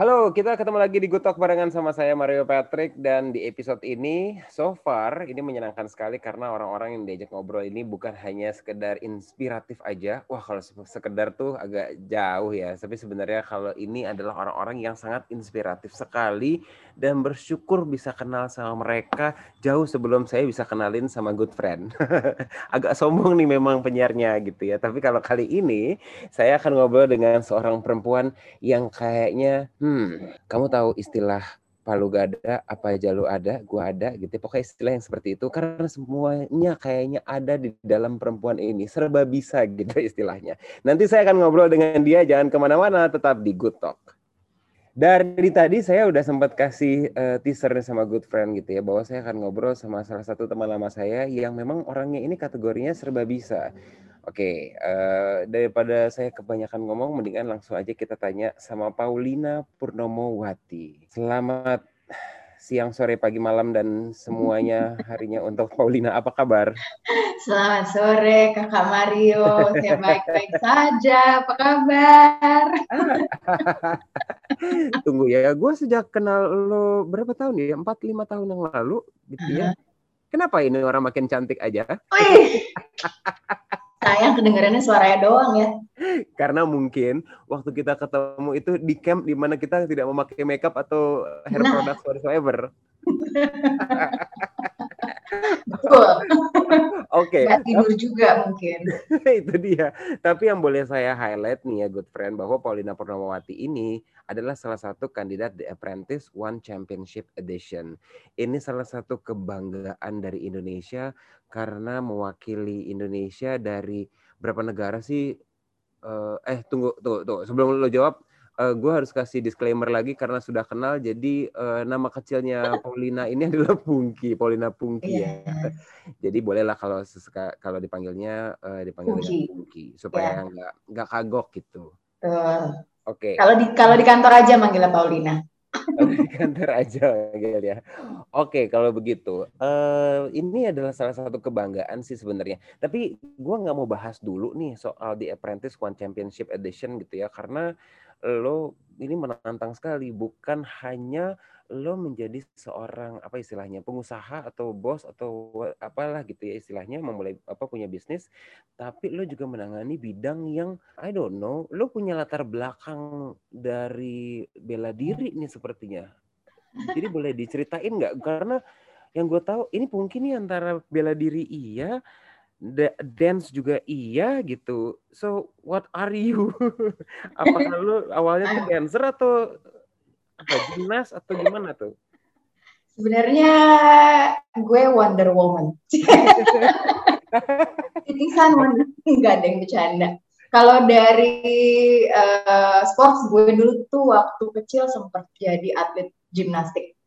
Halo, kita ketemu lagi di Good barengan sama saya Mario Patrick dan di episode ini so far ini menyenangkan sekali karena orang-orang yang diajak ngobrol ini bukan hanya sekedar inspiratif aja. Wah, kalau sekedar tuh agak jauh ya. Tapi sebenarnya kalau ini adalah orang-orang yang sangat inspiratif sekali dan bersyukur bisa kenal sama mereka jauh sebelum saya bisa kenalin sama good friend. agak sombong nih memang penyiarnya gitu ya. Tapi kalau kali ini saya akan ngobrol dengan seorang perempuan yang kayaknya hmm, Hmm, kamu tahu istilah palu gada apa jalu ada, gua ada gitu. Pokoknya istilah yang seperti itu karena semuanya kayaknya ada di dalam perempuan ini. Serba bisa gitu istilahnya. Nanti saya akan ngobrol dengan dia. Jangan ke mana-mana, tetap di Good Talk. Dari tadi saya udah sempat kasih uh, teaser sama good friend gitu ya bahwa saya akan ngobrol sama salah satu teman lama saya yang memang orangnya ini kategorinya serba bisa. Oke, uh, daripada saya kebanyakan ngomong, mendingan langsung aja kita tanya sama Paulina Purnomo Wati. Selamat siang, sore, pagi, malam, dan semuanya harinya untuk Paulina. Apa kabar? Selamat sore, Kakak Mario. Saya baik-baik saja. Apa kabar? Tunggu ya, gue sejak kenal lo berapa tahun ya? Empat lima tahun yang lalu, gitu ya. Kenapa ini orang makin cantik aja? Wih. Sayang kedengarannya suaranya doang ya. Karena mungkin waktu kita ketemu itu di camp di mana kita tidak memakai makeup atau hair nah. product whatsoever. Betul. Oke. Okay. tidur juga mungkin. itu dia. Tapi yang boleh saya highlight nih ya good friend bahwa Paulina Purnamawati ini adalah salah satu kandidat The Apprentice One Championship Edition. Ini salah satu kebanggaan dari Indonesia karena mewakili Indonesia dari berapa negara sih? Uh, eh tunggu tuh tuh sebelum lo jawab uh, gue harus kasih disclaimer lagi karena sudah kenal jadi uh, nama kecilnya Paulina ini adalah Pungki Paulina Pungki yeah. ya jadi bolehlah kalau sesuka, kalau dipanggilnya uh, dipanggil Pungki. Pungki supaya iya. nggak yeah. nggak kagok gitu uh, oke okay. kalau di kalau di kantor aja manggilnya Paulina di kantor aja gitu ya. Oke, kalau begitu, uh, ini adalah salah satu kebanggaan sih sebenarnya. Tapi gue nggak mau bahas dulu nih soal The Apprentice One Championship Edition gitu ya, karena lo ini menantang sekali. Bukan hanya lo menjadi seorang apa istilahnya pengusaha atau bos atau apalah gitu ya istilahnya memulai apa punya bisnis tapi lo juga menangani bidang yang I don't know lo punya latar belakang dari bela diri nih sepertinya jadi boleh diceritain nggak karena yang gue tahu ini mungkin nih antara bela diri iya dance juga iya gitu so what are you apakah lo awalnya tuh dancer atau apa gimnas atau gimana tuh? Sebenarnya gue Wonder Woman. Titisan enggak ada yang bercanda. Kalau dari uh, sports gue dulu tuh waktu kecil sempat jadi atlet gimnastik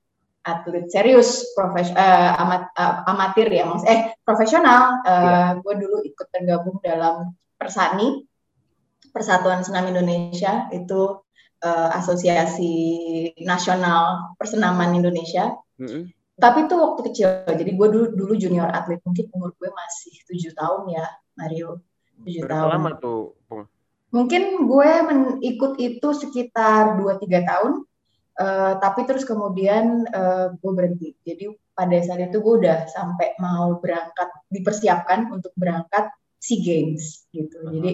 atlet serius profes uh, amat uh, amatir ya mas eh profesional uh, ya. gue dulu ikut tergabung dalam Persani Persatuan Senam Indonesia itu uh, Asosiasi Nasional Persenaman Indonesia. Mm-hmm. Tapi itu waktu kecil, jadi gue dulu, dulu junior atlet, mungkin umur gue masih tujuh tahun ya, Mario. Tujuh tahun. lama tuh, Mungkin gue ikut itu sekitar dua tiga tahun, uh, tapi terus kemudian uh, gue berhenti. Jadi pada saat itu gue udah sampai mau berangkat, dipersiapkan untuk berangkat SEA Games gitu. Uh -huh. Jadi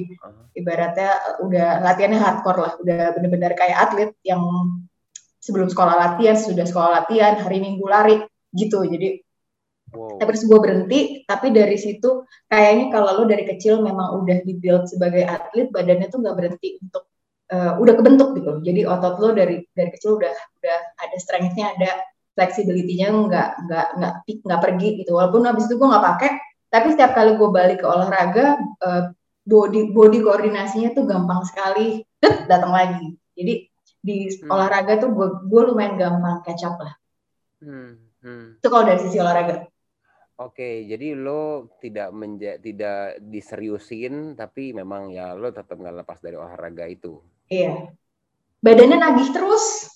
ibaratnya udah latihannya hardcore lah, udah bener-bener kayak atlet yang sebelum sekolah latihan, sudah sekolah latihan, hari Minggu lari gitu. Jadi wow. tapi terus gue berhenti, tapi dari situ kayaknya kalau lo dari kecil memang udah dibuild sebagai atlet, badannya tuh nggak berhenti untuk uh, udah kebentuk gitu. Jadi otot lo dari dari kecil udah udah ada strength-nya, ada flexibility-nya nggak nggak nggak nggak pergi gitu. Walaupun habis itu gue nggak pakai, tapi setiap kali gue balik ke olahraga uh, body body koordinasinya tuh gampang sekali datang lagi jadi di hmm. olahraga tuh gue gue lumayan gampang catch up lah hmm. Hmm. itu kalau dari sisi olahraga Oke, jadi lo tidak menja tidak diseriusin, tapi memang ya lo tetap nggak lepas dari olahraga itu. Iya, badannya nagih terus.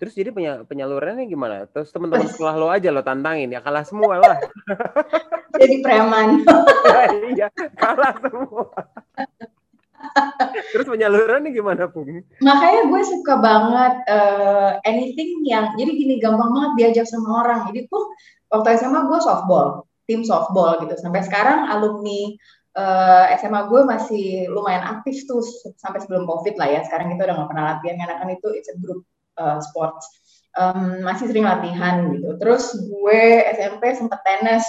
Terus jadi penyalurannya gimana? Terus teman-teman sekolah lo aja lo tantangin ya kalah semua lah. jadi preman. iya, kalah semua. Terus penyalurannya gimana, Pung? Makanya gue suka banget uh, anything yang, jadi gini, gampang banget diajak sama orang. Jadi tuh waktu SMA gue softball, tim softball gitu. Sampai sekarang alumni uh, eh, SMA gue masih lumayan aktif tuh sampai sebelum COVID lah ya. Sekarang kita udah gak pernah latihan, karena kan itu it's a group uh, sports. Um, masih sering latihan gitu. Terus gue SMP sempat tenis,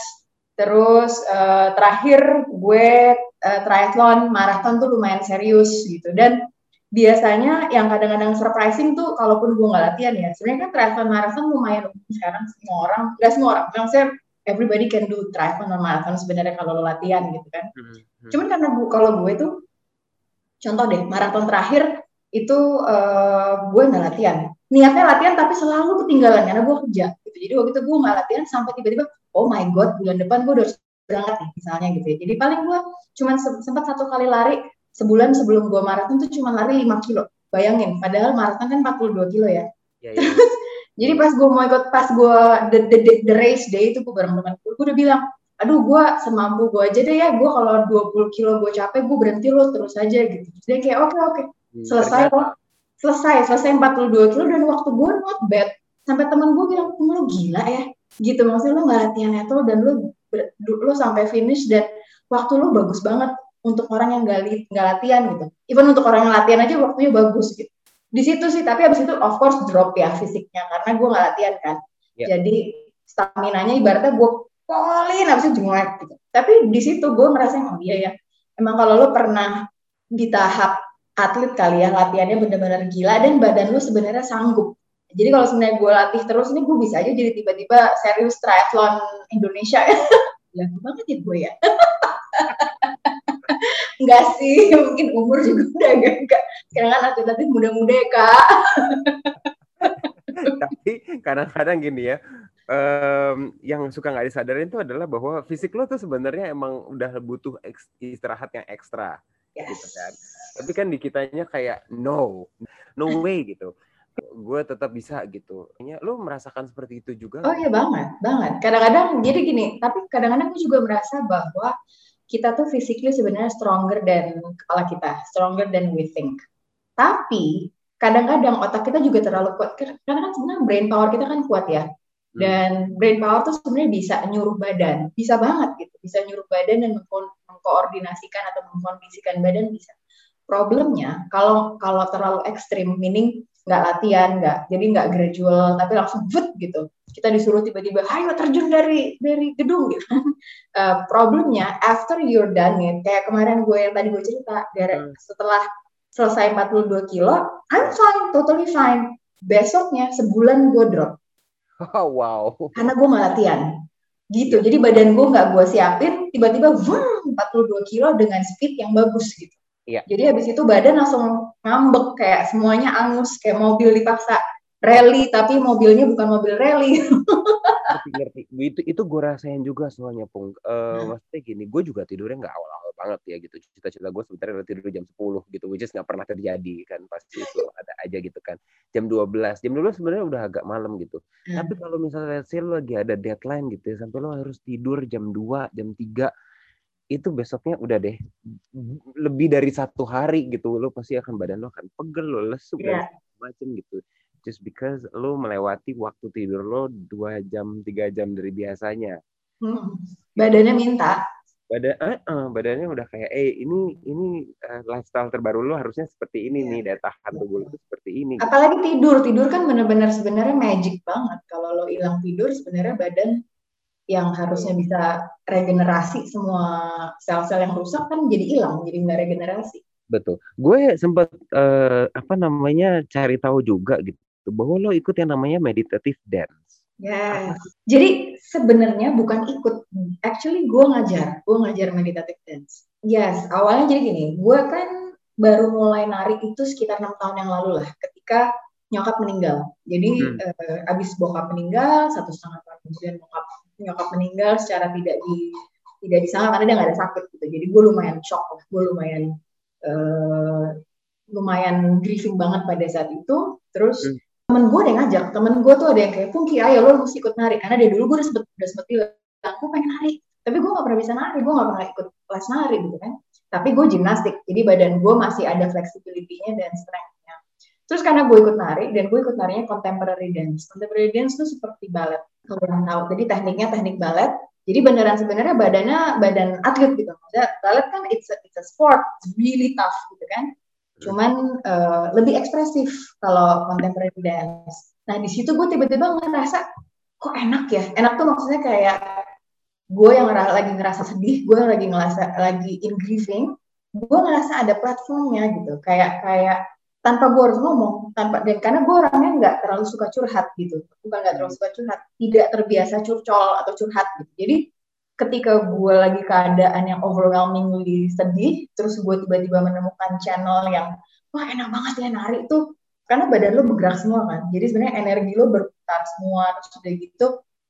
Terus uh, terakhir gue uh, triathlon, maraton tuh lumayan serius gitu. Dan biasanya yang kadang-kadang surprising tuh kalaupun gue nggak latihan ya. Sebenarnya kan triathlon maraton lumayan sekarang semua orang, nggak semua orang, maksudnya everybody can do triathlon dan maraton sebenarnya kalau lo latihan gitu kan. Hmm, hmm. Cuman karena gue, kalau gue tuh contoh deh maraton terakhir itu uh, gue nggak latihan. Niatnya latihan tapi selalu ketinggalan karena gue kerja. Gitu. Jadi waktu itu gue nggak latihan sampai tiba-tiba oh my god bulan depan gue udah harus berangkat nih misalnya gitu ya. Jadi paling gue cuma sempat satu kali lari sebulan sebelum gue maraton tuh cuma lari 5 kilo. Bayangin, padahal maraton kan 42 kilo ya. ya, ya. Jadi pas gue mau ikut, pas gue the, the, the, the race day itu gue bareng teman gue, gue udah bilang, aduh gue semampu gue aja deh ya, gue kalau 20 kilo gue capek, gue berhenti lo terus aja gitu. Jadi kayak oke okay, oke, okay. Hmm, selesai kok. Selesai, selesai 42 kilo dan waktu gue not bad. Sampai temen gue bilang, lo gila ya gitu maksudnya lo nggak latihan netral dan lo lo sampai finish dan waktu lo bagus banget untuk orang yang nggak nggak latihan gitu even untuk orang yang latihan aja waktunya bagus gitu di situ sih tapi abis itu of course drop ya fisiknya karena gue nggak latihan kan yeah. jadi stamina nya ibaratnya gue polin abis itu jenguek gitu tapi di situ gue merasa oh iya ya emang kalau lo pernah di tahap atlet kali ya latihannya benar-benar gila dan badan lo sebenarnya sanggup jadi kalau sebenarnya gue latih terus ini gue bisa aja jadi tiba-tiba serius triathlon Indonesia ya. Banget ya gue ya. Enggak sih, mungkin umur juga udah agak enggak. Sekarang kan atlet-atlet muda-muda ya kak. Tapi kadang-kadang gini ya, um, yang suka nggak disadarin itu adalah bahwa fisik lo tuh sebenarnya emang udah butuh istirahat yang ekstra. Yes. gitu kan. Tapi kan di kitanya kayak no, no way gitu gue tetap bisa gitu. Ya, lo merasakan seperti itu juga? Oh iya banget, banget. Kadang-kadang jadi gini, tapi kadang-kadang gue juga merasa bahwa kita tuh physically sebenarnya stronger than kepala kita, stronger than we think. Tapi kadang-kadang otak kita juga terlalu kuat. Karena kan sebenarnya brain power kita kan kuat ya. Hmm. Dan brain power tuh sebenarnya bisa nyuruh badan, bisa banget gitu, bisa nyuruh badan dan mengkoordinasikan atau mengkondisikan badan bisa. Problemnya kalau kalau terlalu ekstrim, meaning nggak latihan, nggak jadi nggak gradual, tapi langsung foot gitu. Kita disuruh tiba-tiba, ayo terjun dari dari gedung gitu. uh, problemnya after you're done it, kayak kemarin gue yang tadi gue cerita, dari hmm. setelah selesai 42 kilo, I'm fine, totally fine. Besoknya sebulan gue drop. Oh, wow. Karena gue nggak latihan. Gitu. Jadi badan gue nggak gue siapin, tiba-tiba 42 kilo dengan speed yang bagus gitu. Iya. Jadi habis itu badan langsung ngambek kayak semuanya angus kayak mobil dipaksa rally tapi mobilnya bukan mobil rally. ngerti, ngerti. Itu itu gue rasain juga soalnya pung. Uh, hmm. Maksudnya gini, gue juga tidurnya nggak awal-awal banget ya gitu. Cita-cita gue sebenarnya tidur jam 10 gitu, which is nggak pernah terjadi kan pasti itu ada aja gitu kan. Jam 12, jam 12 sebenarnya udah agak malam gitu. Hmm. Tapi kalau misalnya let's say lo lagi ada deadline gitu ya, sampai lo harus tidur jam 2, jam 3 itu besoknya udah deh lebih dari satu hari gitu lo pasti akan badan lo akan pegel lo lesu yeah. dan macam gitu just because lo melewati waktu tidur lo dua jam tiga jam dari biasanya hmm. badannya minta badan uh, uh, badannya udah kayak eh ini ini uh, lifestyle terbaru lo harusnya seperti ini yeah. nih daya tahan tubuh lo seperti ini apalagi tidur tidur kan benar-benar sebenarnya magic banget kalau lo hilang tidur sebenarnya badan yang harusnya bisa regenerasi semua sel-sel yang rusak kan jadi hilang, jadi nggak regenerasi. Betul. Gue sempat uh, apa namanya cari tahu juga gitu bahwa lo ikut yang namanya meditative dance. Yes. Jadi sebenarnya bukan ikut, actually gue ngajar, gue ngajar meditative dance. Yes, awalnya jadi gini, gue kan baru mulai nari itu sekitar enam tahun yang lalu lah, ketika nyokap meninggal. Jadi hmm. uh, abis bokap meninggal, satu setengah tahun kemudian bokap nyokap meninggal secara tidak di tidak disangka karena dia nggak ada sakit gitu. Jadi gue lumayan shock gue lumayan uh, lumayan grieving banget pada saat itu. Terus hmm. temen gue ada yang ngajak. Temen gue tuh ada yang kayak Pungki ayo lo mesti ikut nari. Karena dari dulu gue udah sempet udah sempet bilang aku pengen nari. Tapi gue gak pernah bisa nari. Gue gak pernah ikut kelas nari gitu kan. Tapi gue gimnastik. Jadi badan gue masih ada flexibility-nya dan strength-nya terus karena gue ikut nari dan gue ikut narinya contemporary dance. Contemporary dance itu seperti ballet. Kalau orang tahu jadi tekniknya teknik ballet. Jadi beneran sebenarnya badannya badan atlet gitu. Maksudnya ballet kan it's a, it's a sport it's really tough gitu kan. Cuman uh, lebih ekspresif kalau contemporary dance. Nah di situ gue tiba-tiba ngerasa kok enak ya? Enak tuh maksudnya kayak gue yang lagi ngerasa sedih gue yang lagi ngerasa lagi in grieving gue ngerasa ada platformnya gitu. Kayak kayak tanpa gue harus ngomong tanpa dan karena gue orangnya nggak terlalu suka curhat gitu. Bukan nggak terlalu suka curhat tidak terbiasa curcol atau curhat gitu. Jadi ketika gue lagi keadaan yang overwhelmingly sedih terus gue tiba-tiba menemukan channel yang wah enak banget ya nari itu karena badan lo bergerak semua kan. Jadi sebenarnya energi lo berputar semua terus udah gitu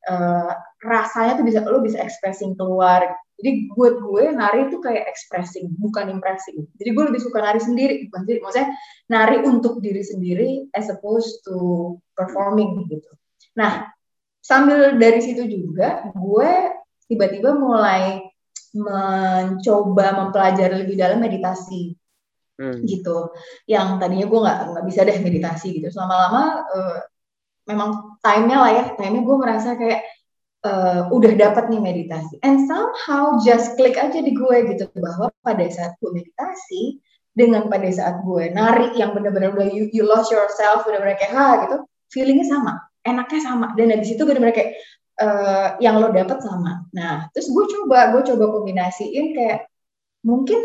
uh, rasanya tuh bisa lo bisa expressing keluar. Jadi buat gue nari itu kayak expressing bukan impressing. Jadi gue lebih suka nari sendiri bukan sendiri. Maksudnya nari untuk diri sendiri as opposed to performing gitu. Nah sambil dari situ juga gue tiba-tiba mulai mencoba mempelajari lebih dalam meditasi hmm. gitu. Yang tadinya gue nggak nggak bisa deh meditasi gitu. Lama-lama uh, memang time-nya lah ya, time-nya gue merasa kayak uh, udah dapat nih meditasi. And somehow just klik aja di gue gitu bahwa pada saat gue meditasi dengan pada saat gue nari yang benar-benar udah you, you lost yourself, benar-benar kayak ha gitu, feelingnya sama, enaknya sama. Dan dari situ benar-benar kayak uh, yang lo dapet sama. Nah, terus gue coba, gue coba kombinasiin kayak mungkin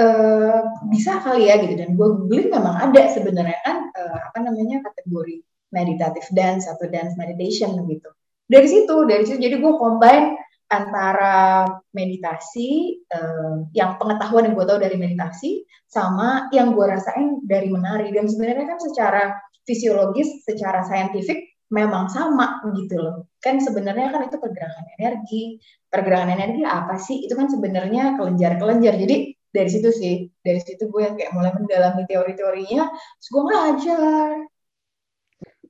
uh, bisa kali ya gitu. Dan gue googling memang ada sebenarnya kan uh, apa namanya kategori meditative dance atau dance meditation gitu. Dari situ, dari situ jadi gue combine antara meditasi uh, yang pengetahuan yang gue tahu dari meditasi sama yang gue rasain dari menari dan sebenarnya kan secara fisiologis, secara saintifik memang sama gitu loh. Kan sebenarnya kan itu pergerakan energi. Pergerakan energi apa sih? Itu kan sebenarnya kelenjar-kelenjar. Jadi dari situ sih, dari situ gue yang kayak mulai mendalami teori-teorinya, gue ngajar,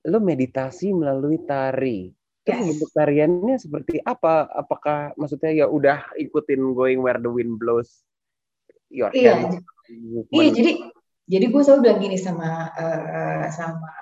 lo meditasi melalui tari. Terus yes. bentuk tariannya seperti apa? Apakah maksudnya ya udah ikutin going where the wind blows your iya. hand? Iya, jadi jadi gue selalu bilang gini sama uh, sama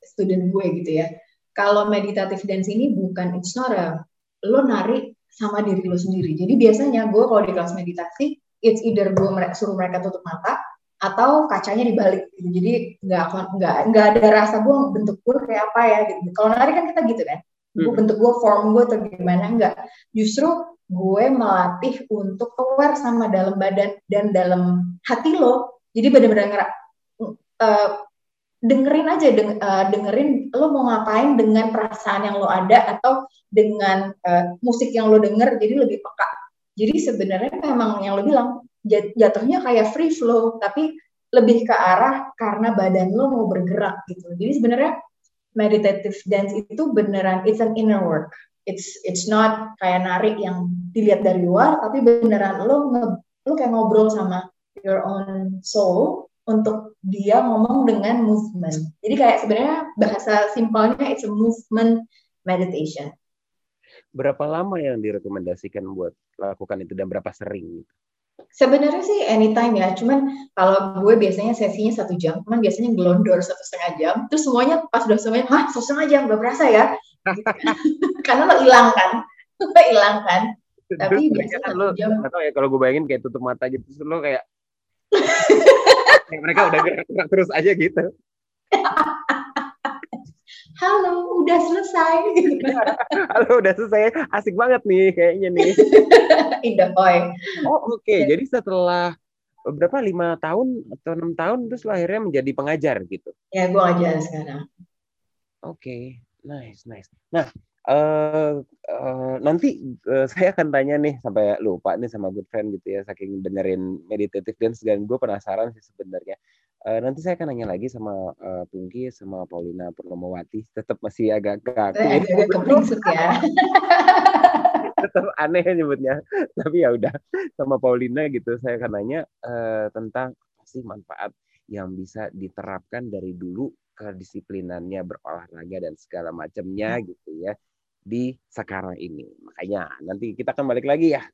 student gue gitu ya. Kalau meditative dance ini bukan it's not a lo nari sama diri lo sendiri. Jadi biasanya gue kalau di kelas meditasi, it's either gue suruh mereka tutup mata atau kacanya dibalik gitu. Jadi nggak nggak nggak ada rasa gue bentuk gue kayak apa ya gitu. Kalau nari kan kita gitu kan. Gue hmm. bentuk gue form gue atau gimana enggak. Justru gue melatih untuk aware sama dalam badan dan dalam hati lo. Jadi benar-benar uh, dengerin aja deng, uh, dengerin lo mau ngapain dengan perasaan yang lo ada atau dengan uh, musik yang lo denger jadi lebih peka. Jadi sebenarnya memang yang lo bilang jatuhnya kayak free flow tapi lebih ke arah karena badan lo mau bergerak gitu. Jadi sebenarnya meditative dance itu beneran it's an inner work. It's it's not kayak nari yang dilihat dari luar tapi beneran lo nge, lo kayak ngobrol sama your own soul untuk dia ngomong dengan movement. Jadi kayak sebenarnya bahasa simpelnya it's a movement meditation. Berapa lama yang direkomendasikan buat lakukan itu dan berapa sering? Sebenarnya sih anytime ya, cuman kalau gue biasanya sesinya satu jam, cuman biasanya gelondor satu setengah jam, terus semuanya pas udah semuanya, hah satu setengah jam, udah berasa ya? Karena lo hilang kan, lo hilang kan. Tapi biasanya kan satu jam. Atau ya kalau gue bayangin kayak tutup mata gitu, terus lo kayak, kayak mereka udah gerak-gerak terus aja gitu. halo udah selesai. Halo udah selesai. Asik banget nih kayaknya nih. Indah boy. Oh oke. Okay. jadi setelah berapa lima tahun atau enam tahun terus akhirnya menjadi pengajar gitu? Ya gue ajar sekarang. Oke. Okay. nice nice. Nah Uh, uh, nanti uh, saya akan tanya nih sampai lupa nih sama good friend gitu ya saking dengerin meditative dance dan gue penasaran sih sebenarnya Uh, nanti saya akan nanya lagi sama uh, Pungki sama Paulina Purnamawati. Tetap masih agak kaku. Agak kepringsut ya. Tetap aneh nyebutnya. Tapi ya udah sama Paulina gitu saya akan nanya uh, tentang sih manfaat yang bisa diterapkan dari dulu kedisiplinannya berolahraga dan segala macamnya hmm. gitu ya di sekarang ini. Makanya nanti kita akan balik lagi ya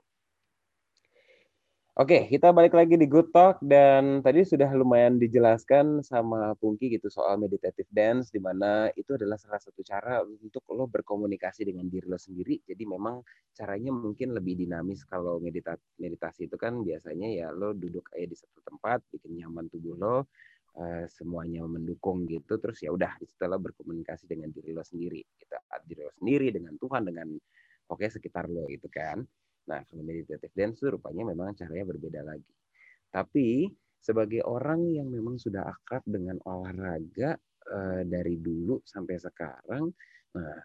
Oke, kita balik lagi di Good Talk dan tadi sudah lumayan dijelaskan sama Pungki gitu soal meditative dance di mana itu adalah salah satu cara untuk lo berkomunikasi dengan diri lo sendiri. Jadi memang caranya mungkin lebih dinamis kalau medita meditasi itu kan biasanya ya lo duduk kayak di satu tempat, bikin nyaman tubuh lo, uh, semuanya mendukung gitu terus ya udah setelah berkomunikasi dengan diri lo sendiri gitu. Diri lo sendiri dengan Tuhan dengan oke sekitar lo itu kan. Nah, kalau meditative dance itu rupanya memang caranya berbeda lagi. Tapi sebagai orang yang memang sudah akrab dengan olahraga uh, dari dulu sampai sekarang, nah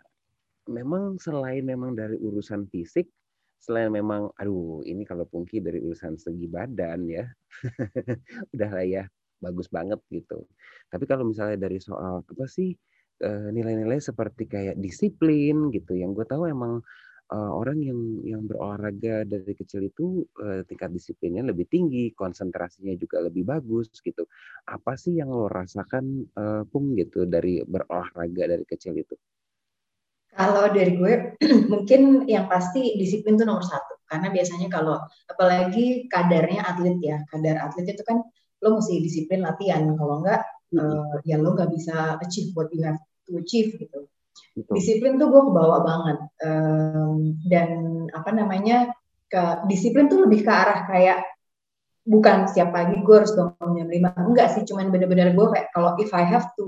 memang selain memang dari urusan fisik, selain memang, aduh ini kalau Pungki dari urusan segi badan ya, udah lah ya bagus banget gitu. Tapi kalau misalnya dari soal apa sih eh, nilai-nilai seperti kayak disiplin gitu, yang gue tahu emang uh, orang yang yang berolahraga dari kecil itu uh, tingkat disiplinnya lebih tinggi, konsentrasinya juga lebih bagus gitu. Apa sih yang lo rasakan uh, pung gitu dari berolahraga dari kecil itu? Kalau dari gue mungkin yang pasti disiplin itu nomor satu karena biasanya kalau apalagi kadarnya atlet ya kadar atlet itu kan lo mesti disiplin latihan kalau enggak uh, ya lo nggak bisa achieve what you have to achieve gitu Betul. Disiplin tuh gue kebawa banget um, dan apa namanya ke disiplin tuh lebih ke arah kayak bukan setiap pagi gue harus bangun jam lima. Enggak sih cuman bener-bener gue kayak kalau if I have to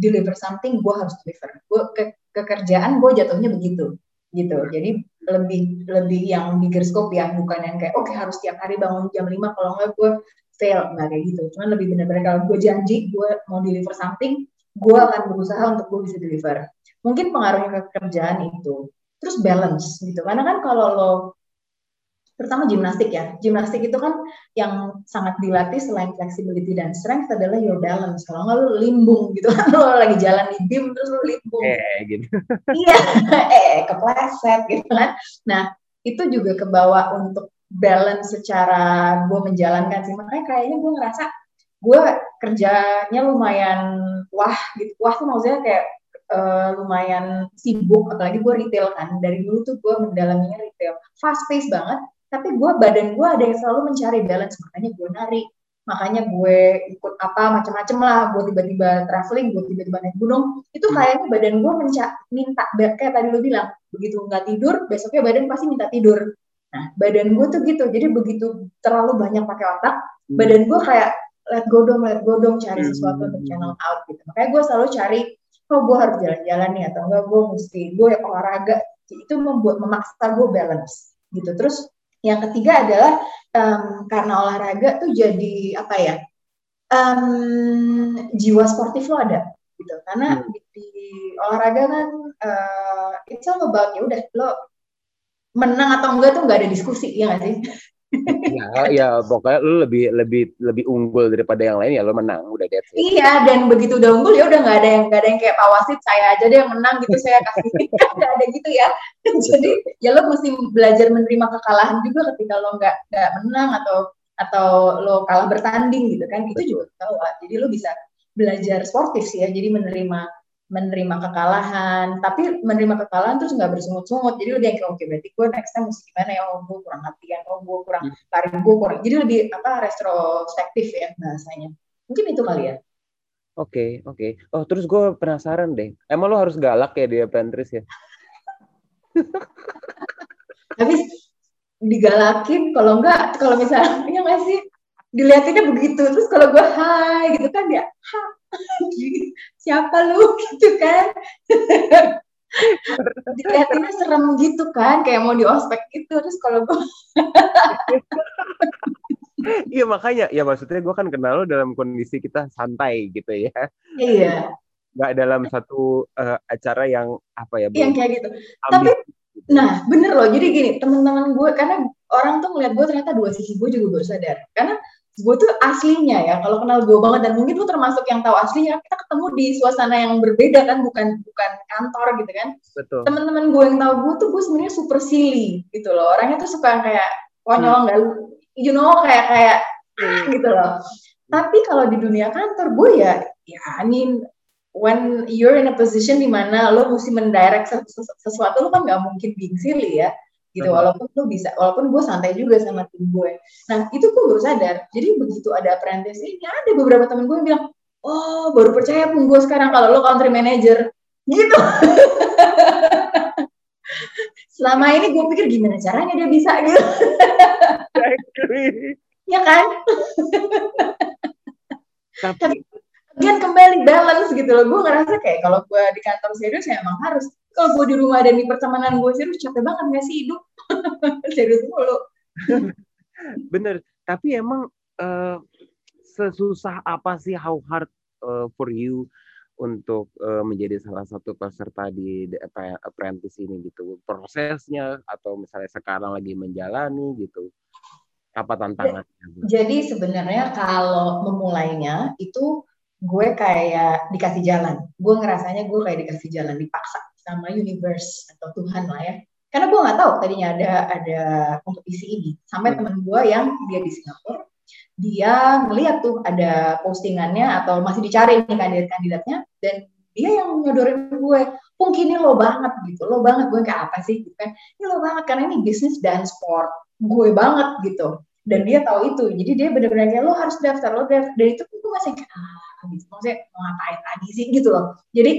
deliver something gue harus deliver. Gue ke kekerjaan gue jatuhnya begitu gitu. Jadi lebih lebih yang bigger scope ya bukan yang kayak oke okay, harus setiap hari bangun jam lima kalau enggak gue fail. Nggak kayak gitu. Cuman lebih bener-bener kalau gue janji gue mau deliver something gue akan berusaha untuk gue bisa deliver mungkin pengaruhnya ke kerjaan itu. Terus balance gitu. Karena kan kalau lo terutama gimnastik ya gimnastik itu kan yang sangat dilatih selain flexibility dan strength adalah your balance. Kalau nggak lo limbung gitu kan. Lo lagi jalan di beam terus lo limbung. Eh gitu. Iya. Eh kepleset gitu kan. Nah itu juga kebawa untuk balance secara gue menjalankan sih. Makanya kayaknya gue ngerasa gue kerjanya lumayan wah gitu. Wah tuh maksudnya kayak uh, lumayan sibuk apalagi gue retail kan. Dari dulu tuh gue mendalaminya retail. Fast pace banget tapi gue badan gue ada yang selalu mencari balance. Makanya gue nari makanya gue ikut apa macam-macam lah. Gue tiba-tiba traveling gue tiba-tiba naik gunung. Itu hmm. kayaknya badan gue minta kayak tadi lo bilang begitu nggak tidur besoknya badan pasti minta tidur. Nah badan gue tuh gitu. Jadi begitu terlalu banyak pakai otak hmm. badan gue kayak let go dong let go dong cari hmm. sesuatu untuk channel out gitu. Makanya gue selalu cari oh gue harus jalan-jalan nih atau enggak gue mesti gue olahraga. Itu membuat memaksa gue balance gitu. Terus yang ketiga adalah um, karena olahraga tuh jadi apa ya um, jiwa sportif lo ada gitu. Karena hmm. di, di olahraga kan uh, it's all about ya udah lo menang atau enggak tuh nggak ada diskusi ya nggak sih ya, ya pokoknya lu lebih lebih lebih unggul daripada yang lain ya lu menang udah deh. Iya dan begitu udah unggul ya udah nggak ada yang nggak ada yang kayak Pak Wasit saya aja deh yang menang gitu saya kasih nggak ada gitu ya. Jadi ya lo mesti belajar menerima kekalahan juga ketika lo nggak nggak menang atau atau lo kalah bertanding gitu kan itu juga tahu. Jadi lo bisa belajar sportif sih ya. Jadi menerima menerima kekalahan. Tapi menerima kekalahan terus nggak bersungut-sungut. Jadi lebih kayak oke berarti gue next time mesti gimana ya? Oh gue kurang latihan. Oh gue kurang hmm. lari gue kurang. Jadi lebih apa retrospektif ya bahasanya. Mungkin itu kali ya. Oke okay, oke. Okay. oh terus gue penasaran deh. Emang lo harus galak ya dia Pantris ya? Tapi digalakin kalau enggak kalau misalnya ya nggak sih? Dilihatinnya begitu. Terus kalau gue hai gitu kan ya ha siapa lu gitu kan? Dilihatinnya serem gitu kan kayak mau di ospek gitu terus kalau gue iya makanya ya maksudnya gue kan kenal lo dalam kondisi kita santai gitu ya. Iya. Nggak dalam satu uh, acara yang apa ya yang kayak gitu. tapi nah bener loh. Jadi gini teman-teman gue karena orang tuh ngeliat gue ternyata dua sisi gue juga baru sadar. Karena gue tuh aslinya ya kalau kenal gue banget dan mungkin lu termasuk yang tahu aslinya kita ketemu di suasana yang berbeda kan bukan bukan kantor gitu kan betul teman-teman gue yang tahu gue tuh gue sebenarnya super silly gitu loh orangnya tuh suka kayak konyol hmm. nggak hmm. you know kayak kayak hmm. gitu loh tapi kalau di dunia kantor gue ya ya I mean when you're in a position di mana lo mesti mendirect sesuatu lo kan nggak mungkin being silly ya gitu. Walaupun lu bisa walaupun gue santai juga sama tim gue nah itu gue baru sadar. Jadi begitu ada apprentice ini ada beberapa temen gue yang bilang oh baru percaya pun gue sekarang kalau lo country manager. Gitu. Selama ini gue pikir gimana caranya dia bisa gitu. Exactly. ya kan? Tapi Again kembali balance gitu loh. Gue ngerasa kayak kalau gue di kantor serius ya emang harus. Kalau gue di rumah dan di pertemanan gue serius capek banget gak sih hidup? serius mulu. Bener. Tapi emang uh, sesusah apa sih how hard uh, for you untuk uh, menjadi salah satu peserta di apprentice ini gitu prosesnya atau misalnya sekarang lagi menjalani gitu apa tantangannya? Jadi sebenarnya kalau memulainya itu gue kayak dikasih jalan. Gue ngerasanya gue kayak dikasih jalan, dipaksa sama universe atau Tuhan lah ya. Karena gue nggak tahu tadinya ada ada kompetisi ini. Sampai hmm. teman gue yang dia di Singapura, dia ngeliat tuh ada postingannya atau masih dicari nih kandidat-kandidatnya dan dia yang nyodorin gue, mungkin ini lo banget gitu, lo banget gue kayak apa sih gitu kan, ini lo banget karena ini bisnis dan sport, gue banget gitu, dan dia tahu itu, jadi dia bener-bener kayak lo harus daftar, lo daftar, dan itu gue masih kayak ah, gitu maksudnya mau ngapain tadi sih gitu loh. Jadi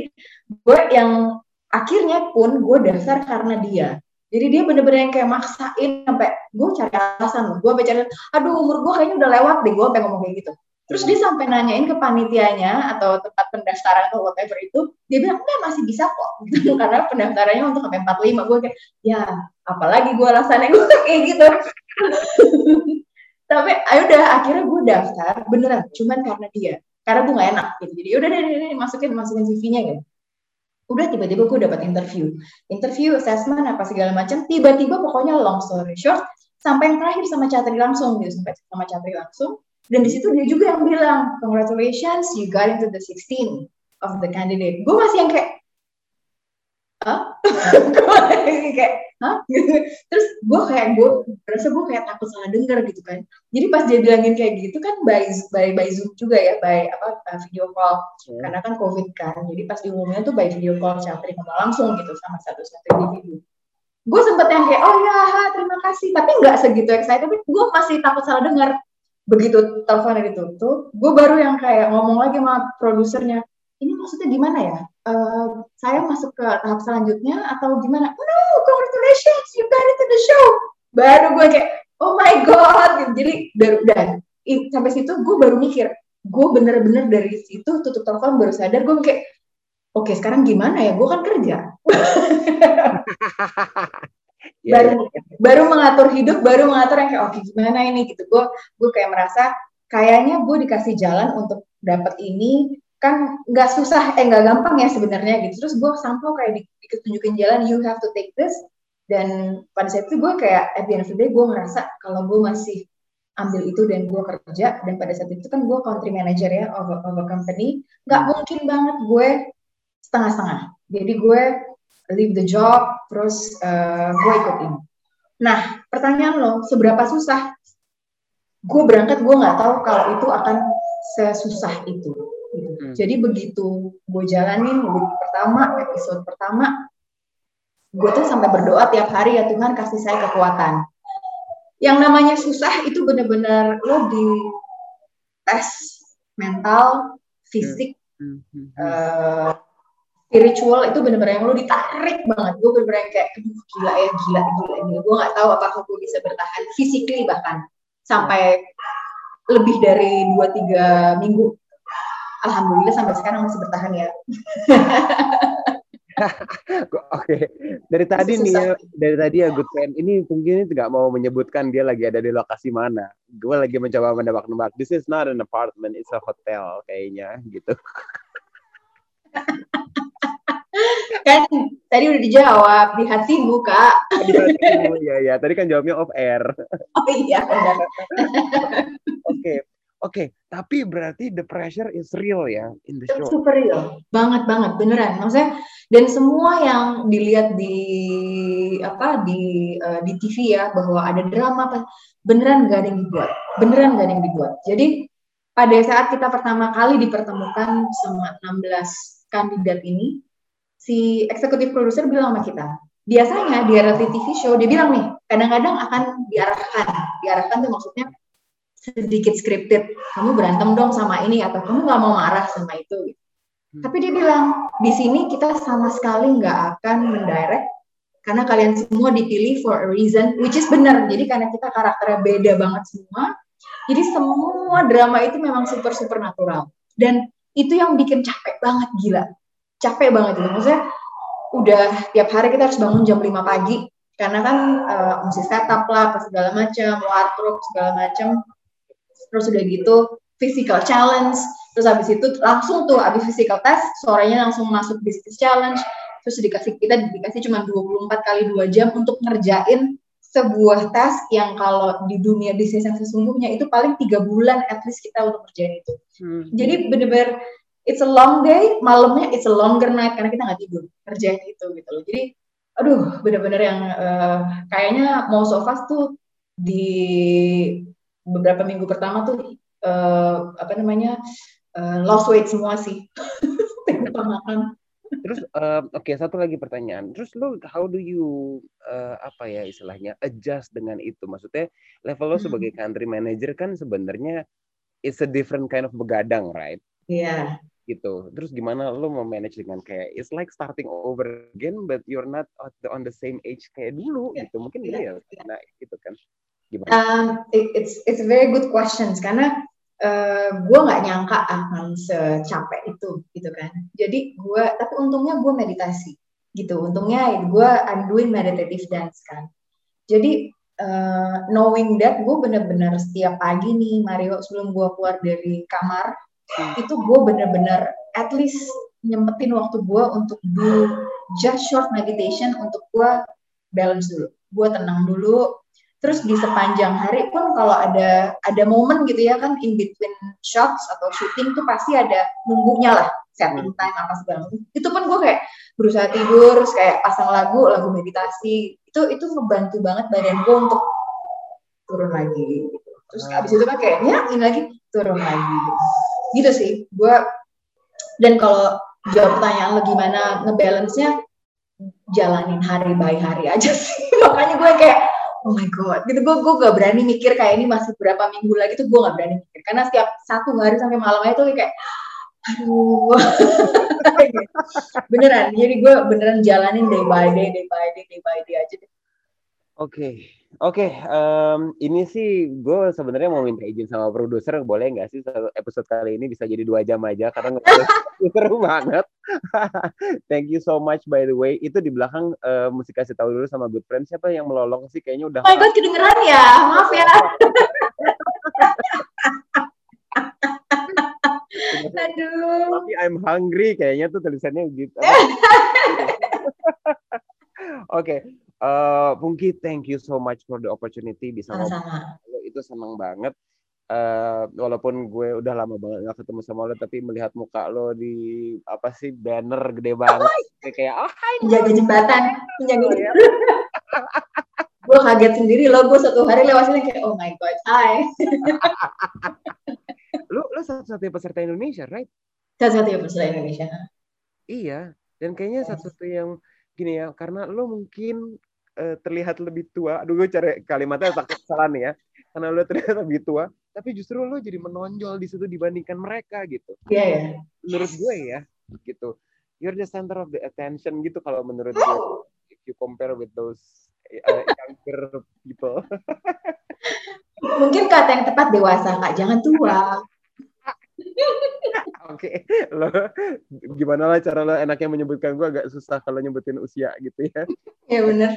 gue yang akhirnya pun gue dasar karena dia. Jadi dia bener-bener yang kayak maksain sampai gue cari alasan loh. Gue cari aduh umur gue kayaknya udah lewat deh gue sampai ngomong kayak gitu. Terus dia sampai nanyain ke panitianya atau tempat pendaftaran atau whatever itu dia bilang enggak masih bisa kok. Gitu karena pendaftarannya untuk sampai 45 gue kayak ya apalagi gue alasannya gue kayak gitu. Tapi ayo udah akhirnya gue daftar beneran cuman karena dia karena gue gak enak gitu. Jadi udah deh, deh, masukin masukin CV-nya gitu. Udah tiba-tiba gue dapat interview. Interview assessment apa segala macam tiba-tiba pokoknya long story short sampai yang terakhir sama Catri langsung gitu sampai sama Catri langsung. Dan di situ dia juga yang bilang congratulations you got into the 16 of the candidate. Gue masih yang kayak Hah? kayak Hah? terus gue kayak gue berasa gue kayak takut salah dengar gitu kan jadi pas dia bilangin kayak gitu kan by by, by zoom juga ya by apa video call hmm. karena kan covid kan jadi pas diumumnya tuh by video call Chatri ngomong langsung gitu sama satu satu individu gue sempet yang kayak oh ya terima kasih tapi nggak segitu excited tapi gue masih takut salah dengar begitu teleponnya ditutup gue baru yang kayak ngomong lagi sama produsernya ini maksudnya gimana ya? Uh, saya masuk ke tahap selanjutnya atau gimana? Oh, no, congratulations, you got into the show. Baru gue kayak, oh my god, jadi baru dan sampai situ gue baru mikir, gue bener-bener dari situ tutup telepon baru sadar gue kayak, oke okay, sekarang gimana ya? Gue kan kerja. yeah, baru yeah. baru mengatur hidup, baru mengatur yang kayak, oke okay, gimana ini gitu. Gue gue kayak merasa kayaknya gue dikasih jalan untuk dapat ini kan nggak susah eh nggak gampang ya sebenarnya gitu. Terus gue sampai kayak di, ditunjukin jalan you have to take this. Dan pada saat itu gue kayak at the end of the day gue ngerasa kalau gue masih ambil itu dan gue kerja dan pada saat itu kan gue country manager ya of a, company nggak mungkin banget gue setengah-setengah. Jadi gue leave the job terus uh, gue ikutin. Nah pertanyaan lo seberapa susah? Gue berangkat gue nggak tahu kalau itu akan sesusah itu Gitu. Hmm. Jadi begitu gue jalanin week pertama, episode pertama, gue tuh sampai berdoa tiap hari ya Tuhan kasih saya kekuatan. Yang namanya susah itu bener-bener lo di tes mental, fisik, hmm. Hmm. Uh, spiritual itu bener-bener yang lo ditarik banget. Gue bener-bener kayak gila ya gila gila gila. Gue nggak tahu apakah gue bisa bertahan physically bahkan sampai lebih dari dua tiga minggu alhamdulillah sampai sekarang masih bertahan ya. Oke, okay. dari tadi nih ya, dari tadi ya Good Friend, ini mungkin tidak mau menyebutkan dia lagi ada di lokasi mana. Gue lagi mencoba menebak-nebak. This is not an apartment, it's a hotel kayaknya gitu. kan tadi udah dijawab di hatimu kak. Di hatimu, ya ya. Tadi kan jawabnya off air. Oh iya. Oke, Oke, okay, tapi berarti the pressure is real ya in the show. Super real, banget banget, beneran. Maksudnya dan semua yang dilihat di apa di uh, di TV ya bahwa ada drama apa beneran gak ada yang dibuat, beneran gak ada yang dibuat. Jadi pada saat kita pertama kali dipertemukan sama 16 kandidat ini, si eksekutif produser bilang sama kita, biasanya di reality TV show dia bilang nih kadang-kadang akan diarahkan diarahkan tuh maksudnya sedikit scripted kamu berantem dong sama ini atau kamu nggak mau marah sama itu gitu. Hmm. tapi dia bilang di sini kita sama sekali nggak akan mendirect karena kalian semua dipilih for a reason which is benar. Jadi karena kita karakternya beda banget semua jadi semua drama itu memang super super natural. Dan itu yang bikin capek banget gila. Capek banget itu. Maksudnya udah tiap hari kita harus bangun jam 5 pagi karena kan uh, mesti setup lah segala macam wardrobe segala macam terus udah gitu physical challenge terus habis itu langsung tuh habis physical test sorenya langsung masuk business challenge terus dikasih kita dikasih cuma 24 kali dua jam untuk ngerjain sebuah tes yang kalau di dunia bisnis yang sesungguhnya itu paling tiga bulan at least kita untuk ngerjain itu. Hmm. Jadi bener-bener it's a long day, malamnya it's a longer night karena kita nggak tidur kerjain itu gitu loh. Jadi aduh bener-bener yang uh, kayaknya mau so fast tuh di beberapa minggu pertama tuh uh, apa namanya uh, lost weight semua sih. makan. Terus uh, oke okay, satu lagi pertanyaan. Terus lo how do you uh, apa ya istilahnya adjust dengan itu? Maksudnya level lo hmm. sebagai country manager kan sebenarnya it's a different kind of begadang, right? Iya. Yeah gitu. Terus gimana lo mau manage dengan kayak it's like starting over again but you're not on the same age kayak dulu yeah. gitu. Mungkin yeah. ya nah gitu kan. Gimana? Um, it's it's a very good questions karena uh, gue nggak nyangka akan secapek itu gitu kan. Jadi gue tapi untungnya gue meditasi gitu. Untungnya gue I'm doing meditative dance kan. Jadi uh, knowing that gue bener-bener setiap pagi nih Mario sebelum gue keluar dari kamar hmm. itu gue bener-bener at least nyempetin waktu gue untuk do just short meditation untuk gue balance dulu gue tenang dulu terus di sepanjang hari pun kalau ada ada momen gitu ya kan in between shots atau syuting tuh pasti ada nunggunya lah setting time apa segala macam. Itu pun gue kayak berusaha tidur terus kayak pasang lagu lagu meditasi. Itu itu ngebantu banget badan gue untuk turun lagi gitu. terus abis itu kan kayaknya ini lagi turun lagi gitu. Gitu sih gue dan kalau jawab pertanyaan lo gimana ngebalance-nya? Jalanin hari by hari aja sih. Makanya gue kayak oh my god. Gitu gue gue gak berani mikir kayak ini masih berapa minggu lagi tuh gue gak berani mikir. Karena setiap satu hari sampai malamnya tuh kayak aduh. Beneran jadi gue beneran jalanin day by day day by day day by day aja deh. Oke. okay. Oke, okay, um, ini sih gue sebenarnya mau minta izin sama produser, boleh nggak sih episode kali ini bisa jadi dua jam aja karena seru banget. Thank you so much by the way. Itu di belakang uh, mesti kasih tahu dulu sama good friend siapa yang melolong sih kayaknya udah. Oh my god, kedengeran ya, maaf ya. Aduh. Tapi I'm hungry kayaknya tuh tulisannya gitu. Oke, okay. Uh, Pungki, thank you so much for the opportunity bisa ngobrol. Itu senang banget. Uh, walaupun gue udah lama banget gak ketemu sama lo, tapi melihat muka lo di apa sih banner gede banget, oh, kayak oh hai. Menjaga jembatan, menjaga oh, ya. gue kaget sendiri lo, gue satu hari lewat sini kayak oh my god, hai. lo lo satu-satunya peserta Indonesia, right? Satu-satunya peserta Indonesia. Iya, dan kayaknya satu-satu yang gini ya, karena lo mungkin uh, terlihat lebih tua. Aduh, gue cari kalimatnya takut salah nih ya. Karena lo terlihat lebih tua, tapi justru lo jadi menonjol di situ dibandingkan mereka gitu. Iya yeah, yeah. Menurut gue ya, gitu. You're the center of the attention gitu kalau menurut gue. If you compare with those uh, younger people. Mungkin kata yang tepat dewasa, Kak. Jangan tua. Oke, okay. lo gimana lah cara lo enaknya menyebutkan gue agak susah kalau nyebutin usia gitu ya. Iya benar.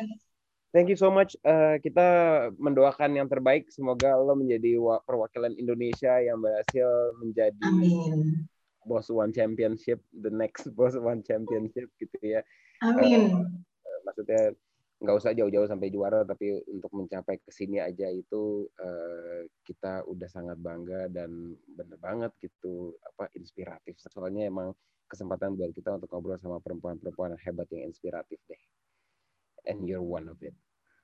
Thank you so much. Uh, kita mendoakan yang terbaik. Semoga lo menjadi perwakilan Indonesia yang berhasil menjadi Amin. Boss One Championship, the next Boss One Championship gitu ya. Amin. Uh, maksudnya nggak usah jauh-jauh sampai juara, tapi untuk mencapai ke sini aja itu uh, kita udah sangat bangga dan bener banget gitu apa inspiratif. Soalnya emang kesempatan buat kita untuk ngobrol sama perempuan-perempuan hebat yang inspiratif deh and you're one of it.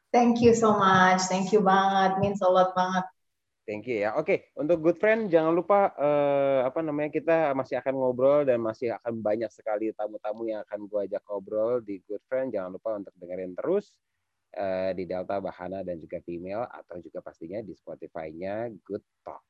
Thank you so much. Thank you banget. Means a lot banget. Thank you ya. Oke, untuk good friend jangan lupa uh, apa namanya kita masih akan ngobrol dan masih akan banyak sekali tamu-tamu yang akan gua ajak ngobrol di good friend. Jangan lupa untuk dengerin terus uh, di Delta Bahana dan juga Female atau juga pastinya di Spotify-nya Good Talk.